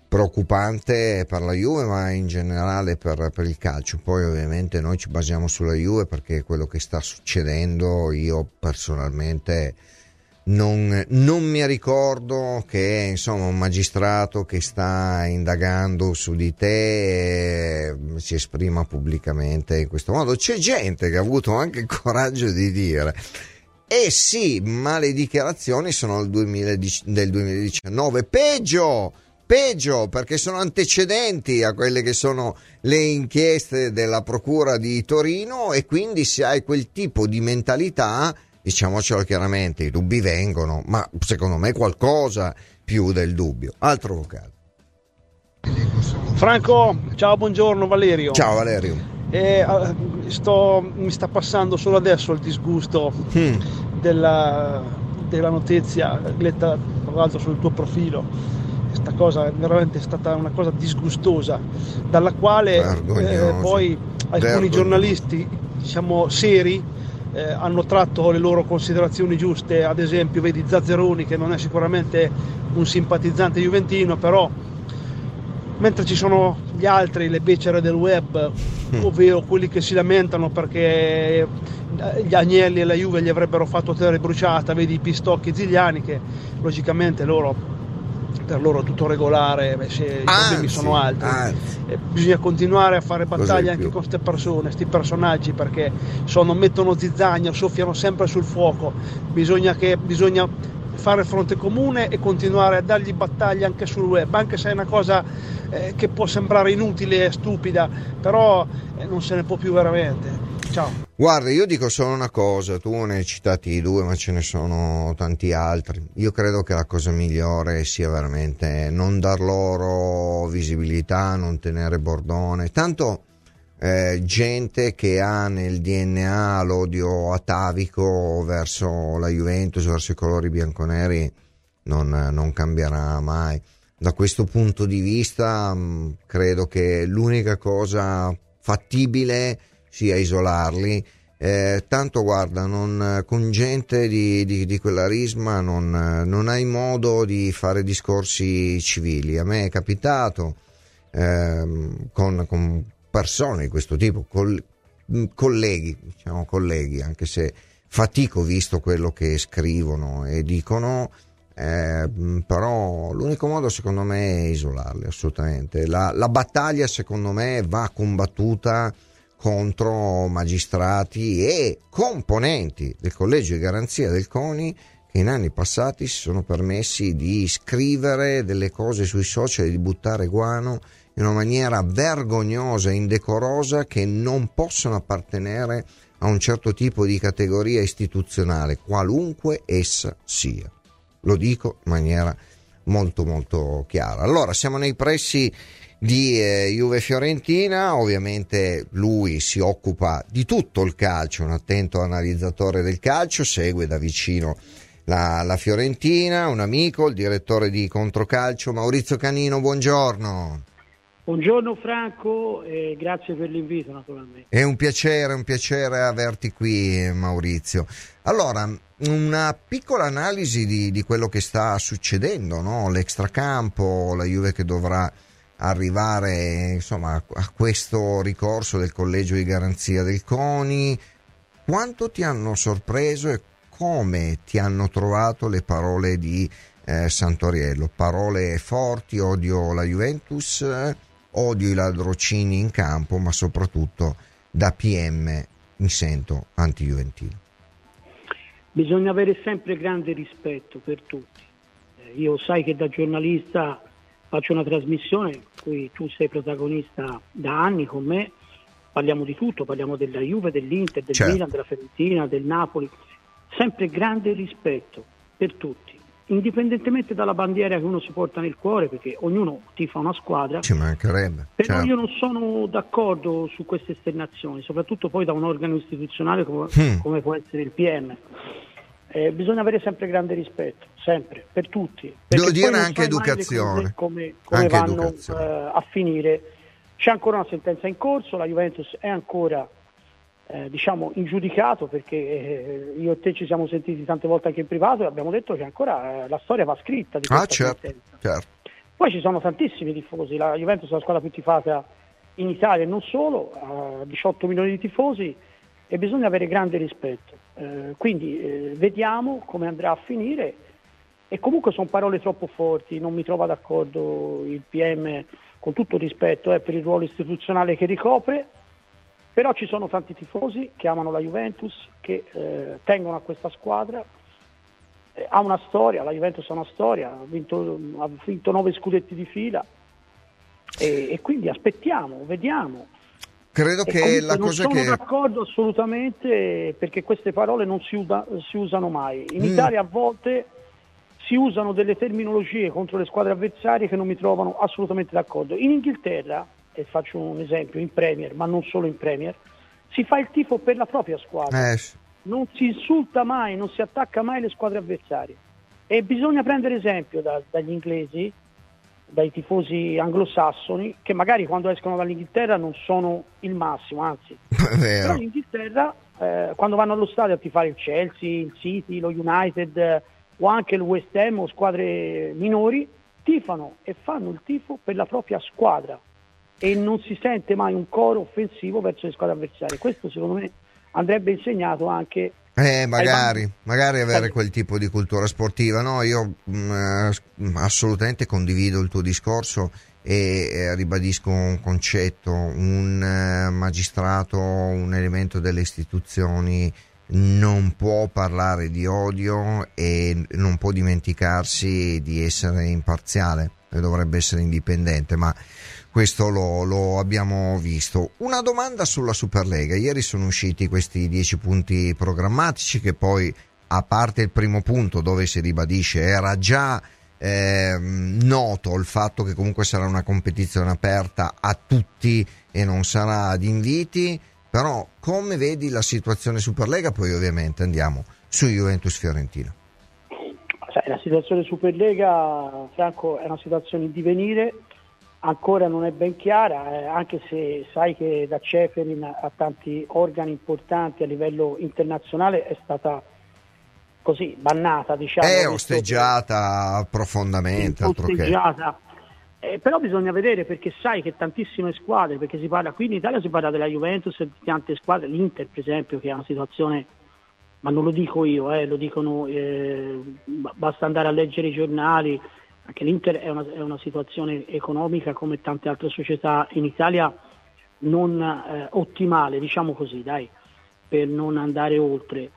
preoccupante per la Juve ma in generale per, per, il calcio. Poi ovviamente noi ci basiamo sulla Juve perché quello che sta succedendo. Io personalmente non, non mi ricordo che insomma un magistrato che sta indagando su di te eh, si esprima pubblicamente in questo modo. C'è gente che ha avuto anche il coraggio di dire eh sì, ma le dichiarazioni sono del 2019. Peggio, peggio perché sono antecedenti a quelle che sono le inchieste della Procura di Torino e quindi se hai quel tipo di mentalità, diciamocelo chiaramente, i dubbi vengono, ma secondo me qualcosa più del dubbio. Altro vocale. Franco, ciao, buongiorno Valerio. Ciao Valerio. Eh, sto, mi sta passando solo adesso il disgusto hmm. della, della notizia letta tra l'altro sul tuo profilo questa cosa è veramente stata una cosa disgustosa, dalla quale eh, poi alcuni Vergognoso. giornalisti diciamo seri eh, hanno tratto le loro considerazioni giuste, ad esempio vedi Zazzeroni che non è sicuramente un simpatizzante juventino, però mentre ci sono gli altri, le becere del web, mm. ovvero quelli che si lamentano perché eh, gli Agnelli e la Juve gli avrebbero fatto terra bruciata, vedi i Pistocchi e Zigliani che logicamente loro per loro è tutto regolare, se i problemi sono altri. bisogna continuare a fare battaglie anche con queste persone, questi personaggi, perché sono, mettono zizzania, soffiano sempre sul fuoco. Bisogna, che, bisogna fare fronte comune e continuare a dargli battaglia anche sul web, anche se è una cosa eh, che può sembrare inutile e stupida, però eh, non se ne può più veramente. Ciao. Guarda, io dico solo una cosa, tu ne hai citati due, ma ce ne sono tanti altri. Io credo che la cosa migliore sia veramente non dar loro visibilità, non tenere bordone. Tanto eh, gente che ha nel DNA l'odio atavico verso la Juventus, verso i colori bianconeri, non, non cambierà mai. Da questo punto di vista mh, mm, credo che l'unica cosa fattibile sia isolarli. Eh, tanto guarda, non, con gente di, di, di quella risma non, non, hai modo di fare discorsi civili. A me è capitato eh, con, con persone di questo tipo, col, mm, colleghi, diciamo colleghi, anche se fatico visto quello che scrivono e dicono, eh, mm, però l'unico modo secondo me è isolarli assolutamente. La, la, battaglia secondo me va combattuta contro magistrati e componenti del collegio di garanzia del CONI che in anni passati si sono permessi di scrivere delle cose sui social e di buttare guano in una maniera vergognosa e indecorosa che non possono appartenere a un certo tipo di categoria istituzionale, qualunque essa sia. Lo dico in maniera molto molto chiara. Allora, siamo nei pressi di eh, Juve Fiorentina, ovviamente lui si occupa di tutto il calcio, un attento analizzatore del calcio, segue da vicino la, la Fiorentina, un amico, il direttore di Controcalcio Maurizio Canino, buongiorno. Buongiorno Franco e grazie per l'invito naturalmente. È un piacere, un piacere averti qui Maurizio. Allora, una piccola analisi di, di quello che sta succedendo, no? l'extracampo, la Juve che dovrà arrivare insomma, a questo ricorso del collegio di garanzia del CONI. Quanto ti hanno sorpreso e come ti hanno trovato le parole di eh, Santoriello? Parole forti, odio la Juventus odio i ladrocini in campo, ma soprattutto da PM mi sento anti-juventino. Bisogna avere sempre grande rispetto per tutti. Eh, io sai che da giornalista faccio una trasmissione in cui tu sei protagonista da anni con me, parliamo di tutto, parliamo della Juve, dell'Inter, del certo. Milan, della Fiorentina, del Napoli, sempre grande rispetto per tutti indipendentemente dalla bandiera che uno si porta nel cuore, perché ognuno tifa una squadra. Ci mancherebbe. Però certo. io non sono d'accordo su queste esternazioni, soprattutto poi da un organo istituzionale come, hmm. come può essere il PM. Eh, bisogna avere sempre grande rispetto, sempre, per tutti. Devo dire anche educazione. Come, come anche vanno educazione. Eh, a finire. C'è ancora una sentenza in corso, la Juventus è ancora eh, diciamo ingiudicato perché eh, io e te ci siamo sentiti tante volte anche in privato e abbiamo detto che ancora eh, la storia va scritta di ah, certo, certo. Poi ci sono tantissimi tifosi, la Juventus è la squadra più tifata in Italia e non solo, ha 18 milioni di tifosi e bisogna avere grande rispetto. Eh, quindi eh, vediamo come andrà a finire e comunque sono parole troppo forti, non mi trova d'accordo il PM con tutto rispetto eh, per il ruolo istituzionale che ricopre, però ci sono tanti tifosi che amano la Juventus, che eh, tengono a questa squadra, eh, ha una storia, la Juventus ha una storia, ha vinto, ha vinto nove scudetti di fila e, e quindi aspettiamo, vediamo. Credo e che la cosa che... Non sono d'accordo assolutamente perché queste parole non si, usa, si usano mai. In mm. Italia a volte si usano delle terminologie contro le squadre avversarie che non mi trovano assolutamente d'accordo. In Inghilterra e faccio un esempio, in Premier, ma non solo in Premier, si fa il tifo per la propria squadra. Eh. Non si insulta mai, non si attacca mai le squadre avversarie. E bisogna prendere esempio da, dagli inglesi, dai tifosi anglosassoni, che magari quando escono dall'Inghilterra non sono il massimo, anzi. Però l'Inghilterra, eh, quando vanno allo stadio a tifare il Chelsea, il City, lo United eh, o anche il West Ham o squadre minori, tifano e fanno il tifo per la propria squadra e non si sente mai un coro offensivo verso le squadre avversarie. Questo secondo me andrebbe insegnato anche eh, magari, magari avere quel tipo di cultura sportiva. No, io mh, mm, assolutamente condivido il tuo discorso e eh, ribadisco un concetto, un eh, magistrato, un elemento delle istituzioni non può parlare di odio e non può dimenticarsi di essere imparziale e dovrebbe essere indipendente, ma questo lo, lo, abbiamo visto. Una domanda sulla Superlega. Ieri sono usciti questi dieci punti programmatici che poi, a parte il primo punto dove si ribadisce, era già eh, noto il fatto che comunque sarà una competizione aperta a tutti e non sarà ad inviti, però come vedi la situazione Superlega? Poi ovviamente andiamo su Juventus Fiorentina. La situazione Superlega, Franco, è una situazione in divenire, ancora non è ben chiara, eh, anche se sai che da Ceferin a tanti organi importanti a livello internazionale è stata così bannata, diciamo. È osteggiata profondamente. Osteggiata. Eh, però bisogna vedere perché sai che tantissime squadre, perché si parla qui in Italia si parla della Juventus e di tante squadre, l'Inter per esempio che ha una situazione, ma non lo dico io, eh, lo dicono, eh, basta andare a leggere i giornali, anche l'Inter è una, è una situazione economica come tante altre società in Italia non eh, ottimale, diciamo così, dai, per non andare oltre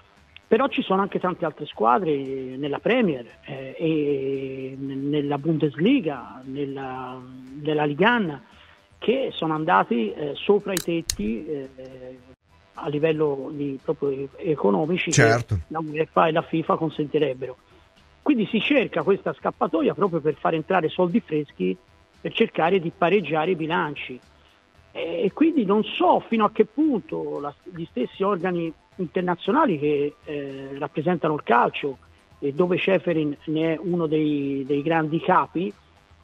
però ci sono anche tante altre squadre nella Premier eh, e nella Bundesliga, nella, nella Ligan che sono andati eh, sopra i tetti eh, a livello di, proprio economici certo. che la UEFA e la FIFA consentirebbero. Quindi si cerca questa scappatoia proprio per far entrare soldi freschi per cercare di pareggiare i bilanci. E quindi non so fino a che punto la, gli stessi organi internazionali che eh, rappresentano il calcio e dove Ceferin ne è uno dei, dei grandi capi,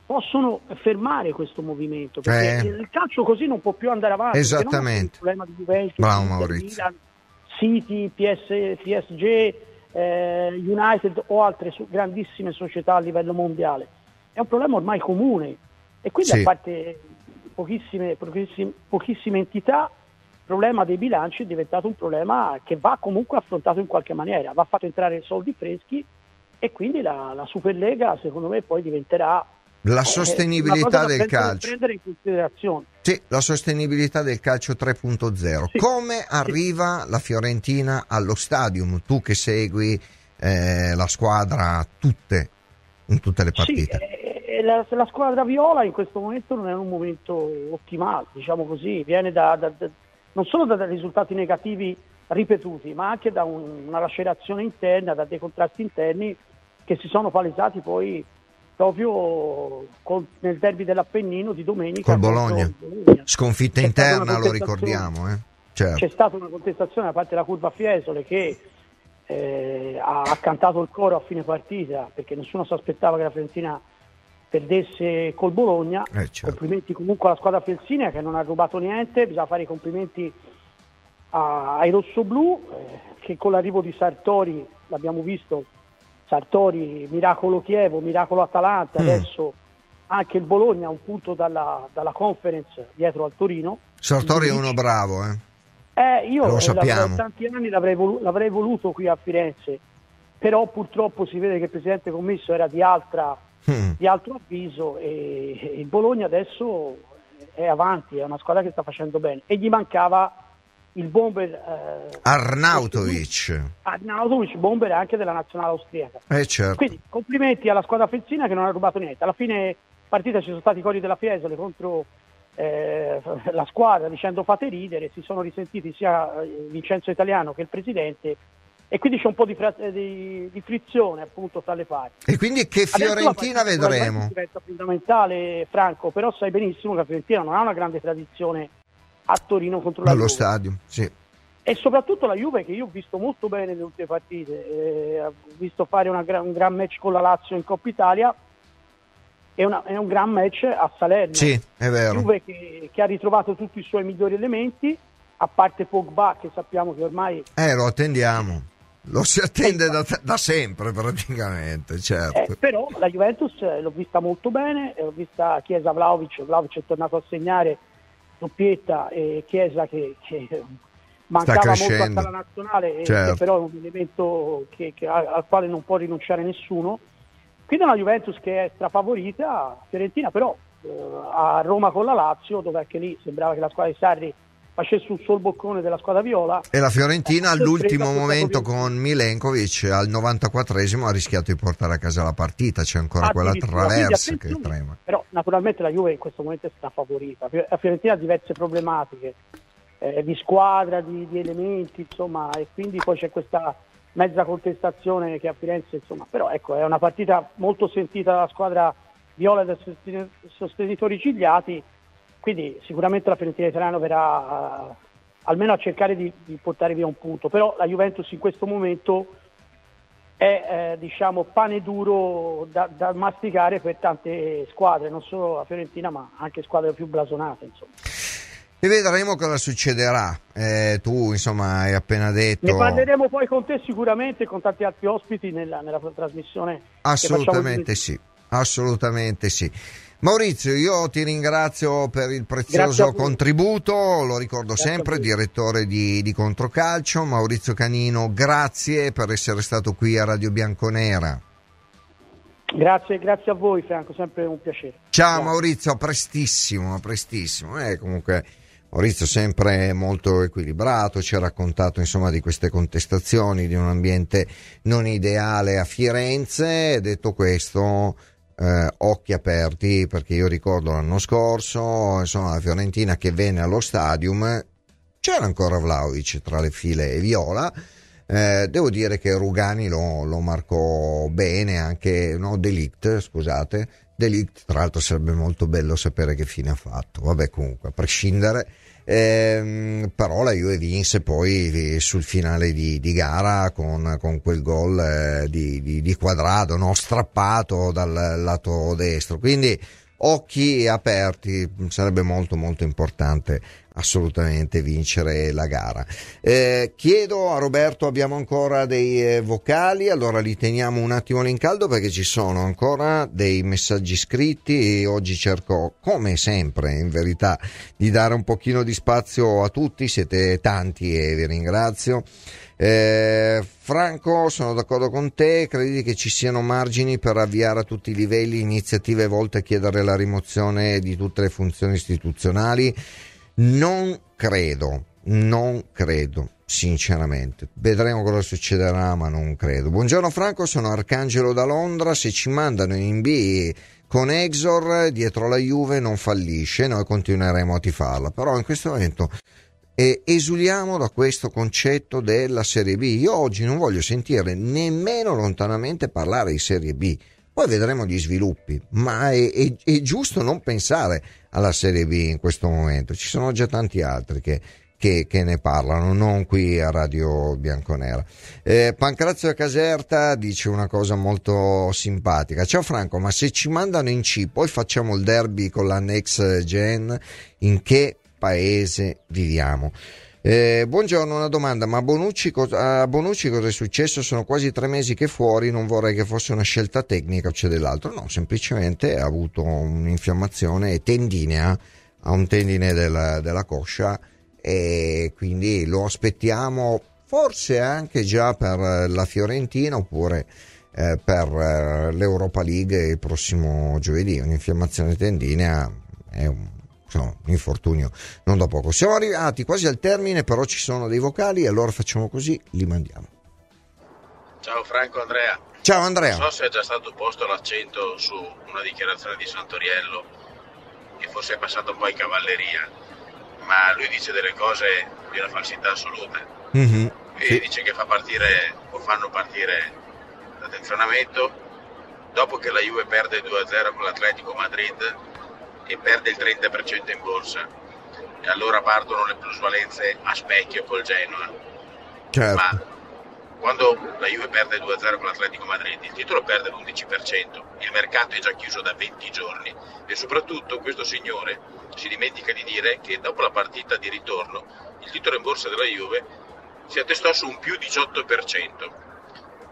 possono fermare questo movimento perché eh. il calcio così non può più andare avanti esattamente il problema di Juventus, Bravo, Maurizio. Milan, City, PS, PSG eh, United o altre su- grandissime società a livello mondiale. È un problema ormai comune. E quindi sì. a parte pochissime, pochissime, pochissime entità il problema dei bilanci è diventato un problema che va comunque affrontato in qualche maniera, va fatto entrare soldi freschi e quindi la, la Superlega secondo me poi diventerà la eh, sostenibilità eh, del calcio. Prendere in considerazione. Sì, la sostenibilità del calcio 3.0. Sì. Come arriva sì. la Fiorentina allo stadium? Tu che segui eh, la squadra tutte, in tutte le partite. Sì, eh, la, la, squadra viola in questo momento non è un momento ottimale, diciamo così, viene da, da, da non solo da risultati negativi ripetuti, ma anche da un, una lacerazione interna, da dei contrasti interni che si sono palesati poi proprio col, nel derby dell'Appennino di domenica. Col Bologna. Bologna. Sconfitta c'è interna, lo ricordiamo. Eh? Certo. C'è stata una contestazione da parte della curva Fiesole che eh, ha cantato il coro a fine partita perché nessuno si aspettava che la Fiorentina perdesse col Bologna. Eh, certo. Complimenti comunque alla squadra Felsinea che non ha rubato niente, bisogna fare i complimenti a, ai rossoblù eh, che con l'arrivo di Sartori, l'abbiamo visto, Sartori, miracolo Chievo, miracolo Atalanta, mm. adesso anche il Bologna un punto dalla, dalla conference dietro al Torino. Sartori è uno bravo, eh? Eh, io lo sappiamo. tanti anni l'avrei voluto, l'avrei voluto qui a Firenze, però purtroppo si vede che il presidente commesso era di altra mm. di altro avviso e il Bologna adesso è avanti, è una squadra che sta facendo bene e gli mancava il bomber eh, Arnautovic Arnautovic, bomber anche della nazionale austriaca eh certo. quindi complimenti alla squadra fezzina che non ha rubato niente alla fine partita ci sono stati i cori della Fiesole contro eh, la squadra dicendo fate ridere si sono risentiti sia Vincenzo Italiano che il presidente e quindi c'è un po' di, di, di frizione appunto tra le parti. E quindi che Fiorentina vedremo? Diventa fondamentale Franco, però sai benissimo che la Fiorentina non ha una grande tradizione a Torino contro la Allo Juve. stadio, sì. E soprattutto la Juve che io ho visto molto bene nelle ultime partite, eh, ho visto fare gra- un gran match con la Lazio in Coppa Italia e, una, è un gran match a Salerno. Sì, è vero. Juve che, che ha ritrovato tutti i suoi migliori elementi, a parte Pogba che sappiamo che ormai... Eh, lo attendiamo lo si attende da, da sempre praticamente, certo. Eh, però la Juventus eh, l'ho vista molto bene, l'ho vista Chiesa Vlaovic, Vlaovic è tornato a segnare doppietta e Chiesa che, che mancava molto a nazionale, certo. che però è un elemento che, che, al quale non può rinunciare nessuno. Quindi è una Juventus che è strafavorita, Fiorentina però eh, a Roma con la Lazio, dove anche lì sembrava che la squadra di Sarri facesse un sol boccone della squadra viola. E la Fiorentina all'ultimo momento con Milenkovic al 94esimo ha rischiato di portare a casa la partita, c'è ancora quella traversa che trema. Però naturalmente la Juve in questo momento è strafavorita. La Fiorentina ha diverse problematiche eh, di squadra, di, di, elementi, insomma, e quindi poi c'è questa mezza contestazione che a Firenze, insomma, però ecco, è una partita molto sentita dalla squadra viola e dai sostenitori cigliati quindi sicuramente la Fiorentina italiana verrà uh, almeno a cercare di, di, portare via un punto, però la Juventus in questo momento è eh, diciamo, pane duro da, da, masticare per tante squadre, non solo la Fiorentina ma anche squadre più blasonate. Insomma. E vedremo cosa succederà. Eh, tu, insomma, hai appena detto. Ne parleremo poi con te sicuramente con tanti altri ospiti nella, nella trasmissione. Assolutamente sì, assolutamente sì. Maurizio, io ti ringrazio per il prezioso contributo, lo ricordo grazie sempre, direttore di, di, Controcalcio. Maurizio Canino, grazie per essere stato qui a Radio Bianconera. Grazie, grazie a voi Franco, sempre un piacere. Ciao grazie. Maurizio, a prestissimo, a prestissimo. Eh, comunque Maurizio sempre molto equilibrato, ci ha raccontato insomma di queste contestazioni, di un ambiente non ideale a Firenze. Detto questo eh, occhi aperti perché io ricordo l'anno scorso insomma la Fiorentina che venne allo stadium c'era ancora Vlaovic tra le file e Viola eh, devo dire che Rugani lo, lo marcò bene anche no, Delict scusate Delict tra l'altro sarebbe molto bello sapere che fine ha fatto. Vabbè comunque a prescindere eh, però la Juve vinse poi sul finale di, di gara con, con, quel gol eh, di, di, di, quadrato no? strappato dal lato destro quindi occhi aperti sarebbe molto molto importante assolutamente vincere la gara. Eh, chiedo a Roberto, abbiamo ancora dei eh, vocali, allora li teniamo un attimo in caldo perché ci sono ancora dei messaggi scritti e oggi cerco, come sempre in verità, di dare un pochino di spazio a tutti, siete tanti e vi ringrazio. Eh, Franco, sono d'accordo con te, credi che ci siano margini per avviare a tutti i livelli iniziative volte a chiedere la rimozione di tutte le funzioni istituzionali? Non credo, non credo, sinceramente. Vedremo cosa succederà, ma non credo. Buongiorno Franco, sono Arcangelo da Londra. Se ci mandano in B con Exor dietro la Juve non fallisce, noi continueremo a tifarla. Però in questo momento eh, esuliamo da questo concetto della Serie B. Io oggi non voglio sentire nemmeno lontanamente parlare di Serie B. Poi vedremo gli sviluppi, ma è, è, è, giusto non pensare alla Serie B in questo momento. Ci sono già tanti altri che, che, che ne parlano, non qui a Radio Bianconera. Eh, Pancrazio Caserta dice una cosa molto simpatica. Ciao Franco, ma se ci mandano in C, poi facciamo il derby con la next gen, in che paese viviamo? Eh, buongiorno, una domanda, ma Bonucci, a Bonucci cosa è successo? Sono quasi tre mesi che fuori, non vorrei che fosse una scelta tecnica o c'è dell'altro, no, semplicemente ha avuto un'infiammazione tendinea, ha un tendine della, della coscia e quindi lo aspettiamo forse anche già per la Fiorentina oppure eh, per eh, l'Europa League il prossimo giovedì, un'infiammazione tendinea è un no, infortunio non da poco. Siamo arrivati quasi al termine, però ci sono dei vocali, allora facciamo così, li mandiamo. Ciao Franco Andrea. Ciao Andrea. Non so se è già stato posto l'accento su una dichiarazione di Santoriello, che forse è passato un po' in cavalleria, ma lui dice delle cose di una falsità assoluta. Mm-hmm. E sì. dice che fa partire o fanno partire l'attenzionamento dopo che la Juve perde 2-0 con l'Atletico Madrid e perde il 30% in borsa e allora partono le plusvalenze a specchio col Genoa. Certo. Ma quando la Juve perde 2-0 con l'Atletico Madrid, il titolo perde l'11%, il mercato è già chiuso da 20 giorni e soprattutto questo signore si dimentica di dire che dopo la partita di ritorno il titolo in borsa della Juve si attestò su un più 18%.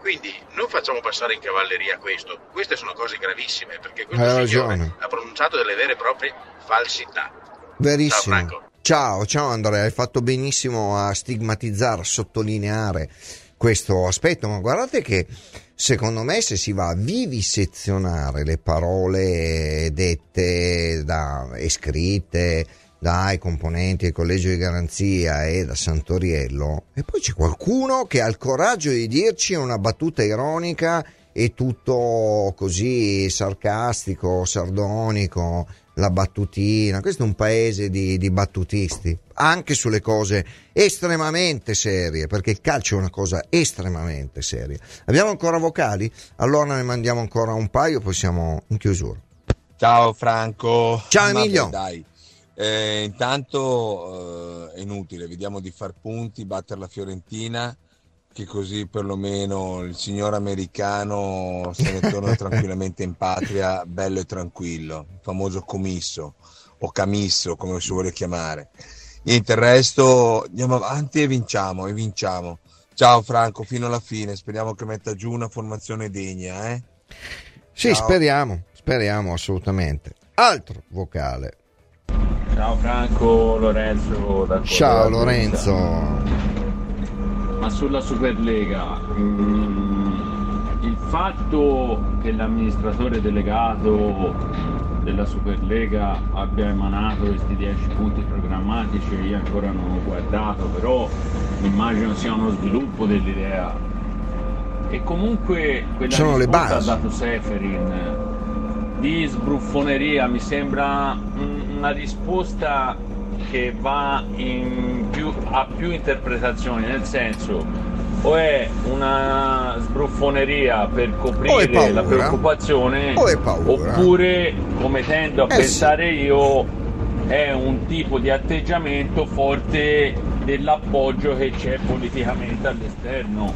Quindi non facciamo passare in cavalleria questo. Queste sono cose gravissime perché questo Hai signore ragione. ha pronunciato delle vere e proprie falsità. Verissimo. Ciao. Ciao, ciao Andrea, hai fatto benissimo a stigmatizzare, a sottolineare questo aspetto, ma guardate che secondo me se si va a vivisezionare le parole dette da, e scritte dai componenti del collegio di garanzia e da Santoriello, e poi c'è qualcuno che ha il coraggio di dirci una battuta ironica e tutto così sarcastico, sardonico, la battutina. Questo è un paese di, di battutisti, anche sulle cose estremamente serie, perché il calcio è una cosa estremamente seria. Abbiamo ancora vocali? Allora ne mandiamo ancora un paio, poi siamo in chiusura. Ciao Franco. Ciao Vabbè, Emilio. dai. Eh, intanto eh, è inutile, vediamo di far punti, battere la Fiorentina, che così perlomeno il signor americano se ne torna tranquillamente in patria, bello e tranquillo, il famoso commisso o camisso, come si vuole chiamare. Niente, il resto andiamo avanti e vinciamo, e vinciamo. Ciao Franco, fino alla fine, speriamo che metta giù una formazione degna, eh? Sì, Ciao. speriamo, speriamo assolutamente. Altro vocale. Ciao Franco, Lorenzo da Ciao. Lorenzo. Ma sulla Superlega, mm, il fatto che l'amministratore delegato della Superlega abbia emanato questi 10 punti programmatici io ancora non ho guardato, però immagino sia uno sviluppo dell'idea. E comunque quella Sono risposta ha dato Seferin di sbruffoneria mi sembra mm, una risposta che va in più, a più interpretazioni, nel senso o è una sbruffoneria per coprire la preoccupazione oppure come tendo a Eh sì. pensare io è un tipo di atteggiamento forte dell'appoggio che c'è politicamente all'esterno.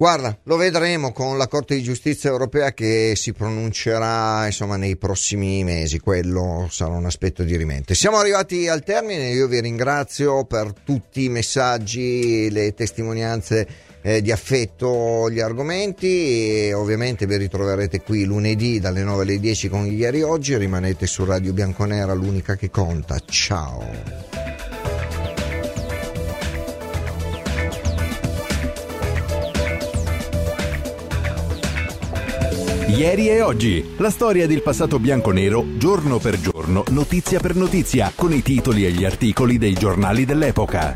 Guarda, lo vedremo con la Corte di Giustizia europea che si pronuncerà insomma nei prossimi mesi, quello sarà un aspetto di rimente. Siamo arrivati al termine, io vi ringrazio per tutti i messaggi, le testimonianze eh, di affetto, gli argomenti e ovviamente vi ritroverete qui lunedì dalle 9 alle 10 con ieri oggi, rimanete su Radio Bianconera, l'unica che conta. Ciao. Ieri e oggi, la storia del passato bianco-nero, giorno per giorno, notizia per notizia, con i titoli e gli articoli dei giornali dell'epoca.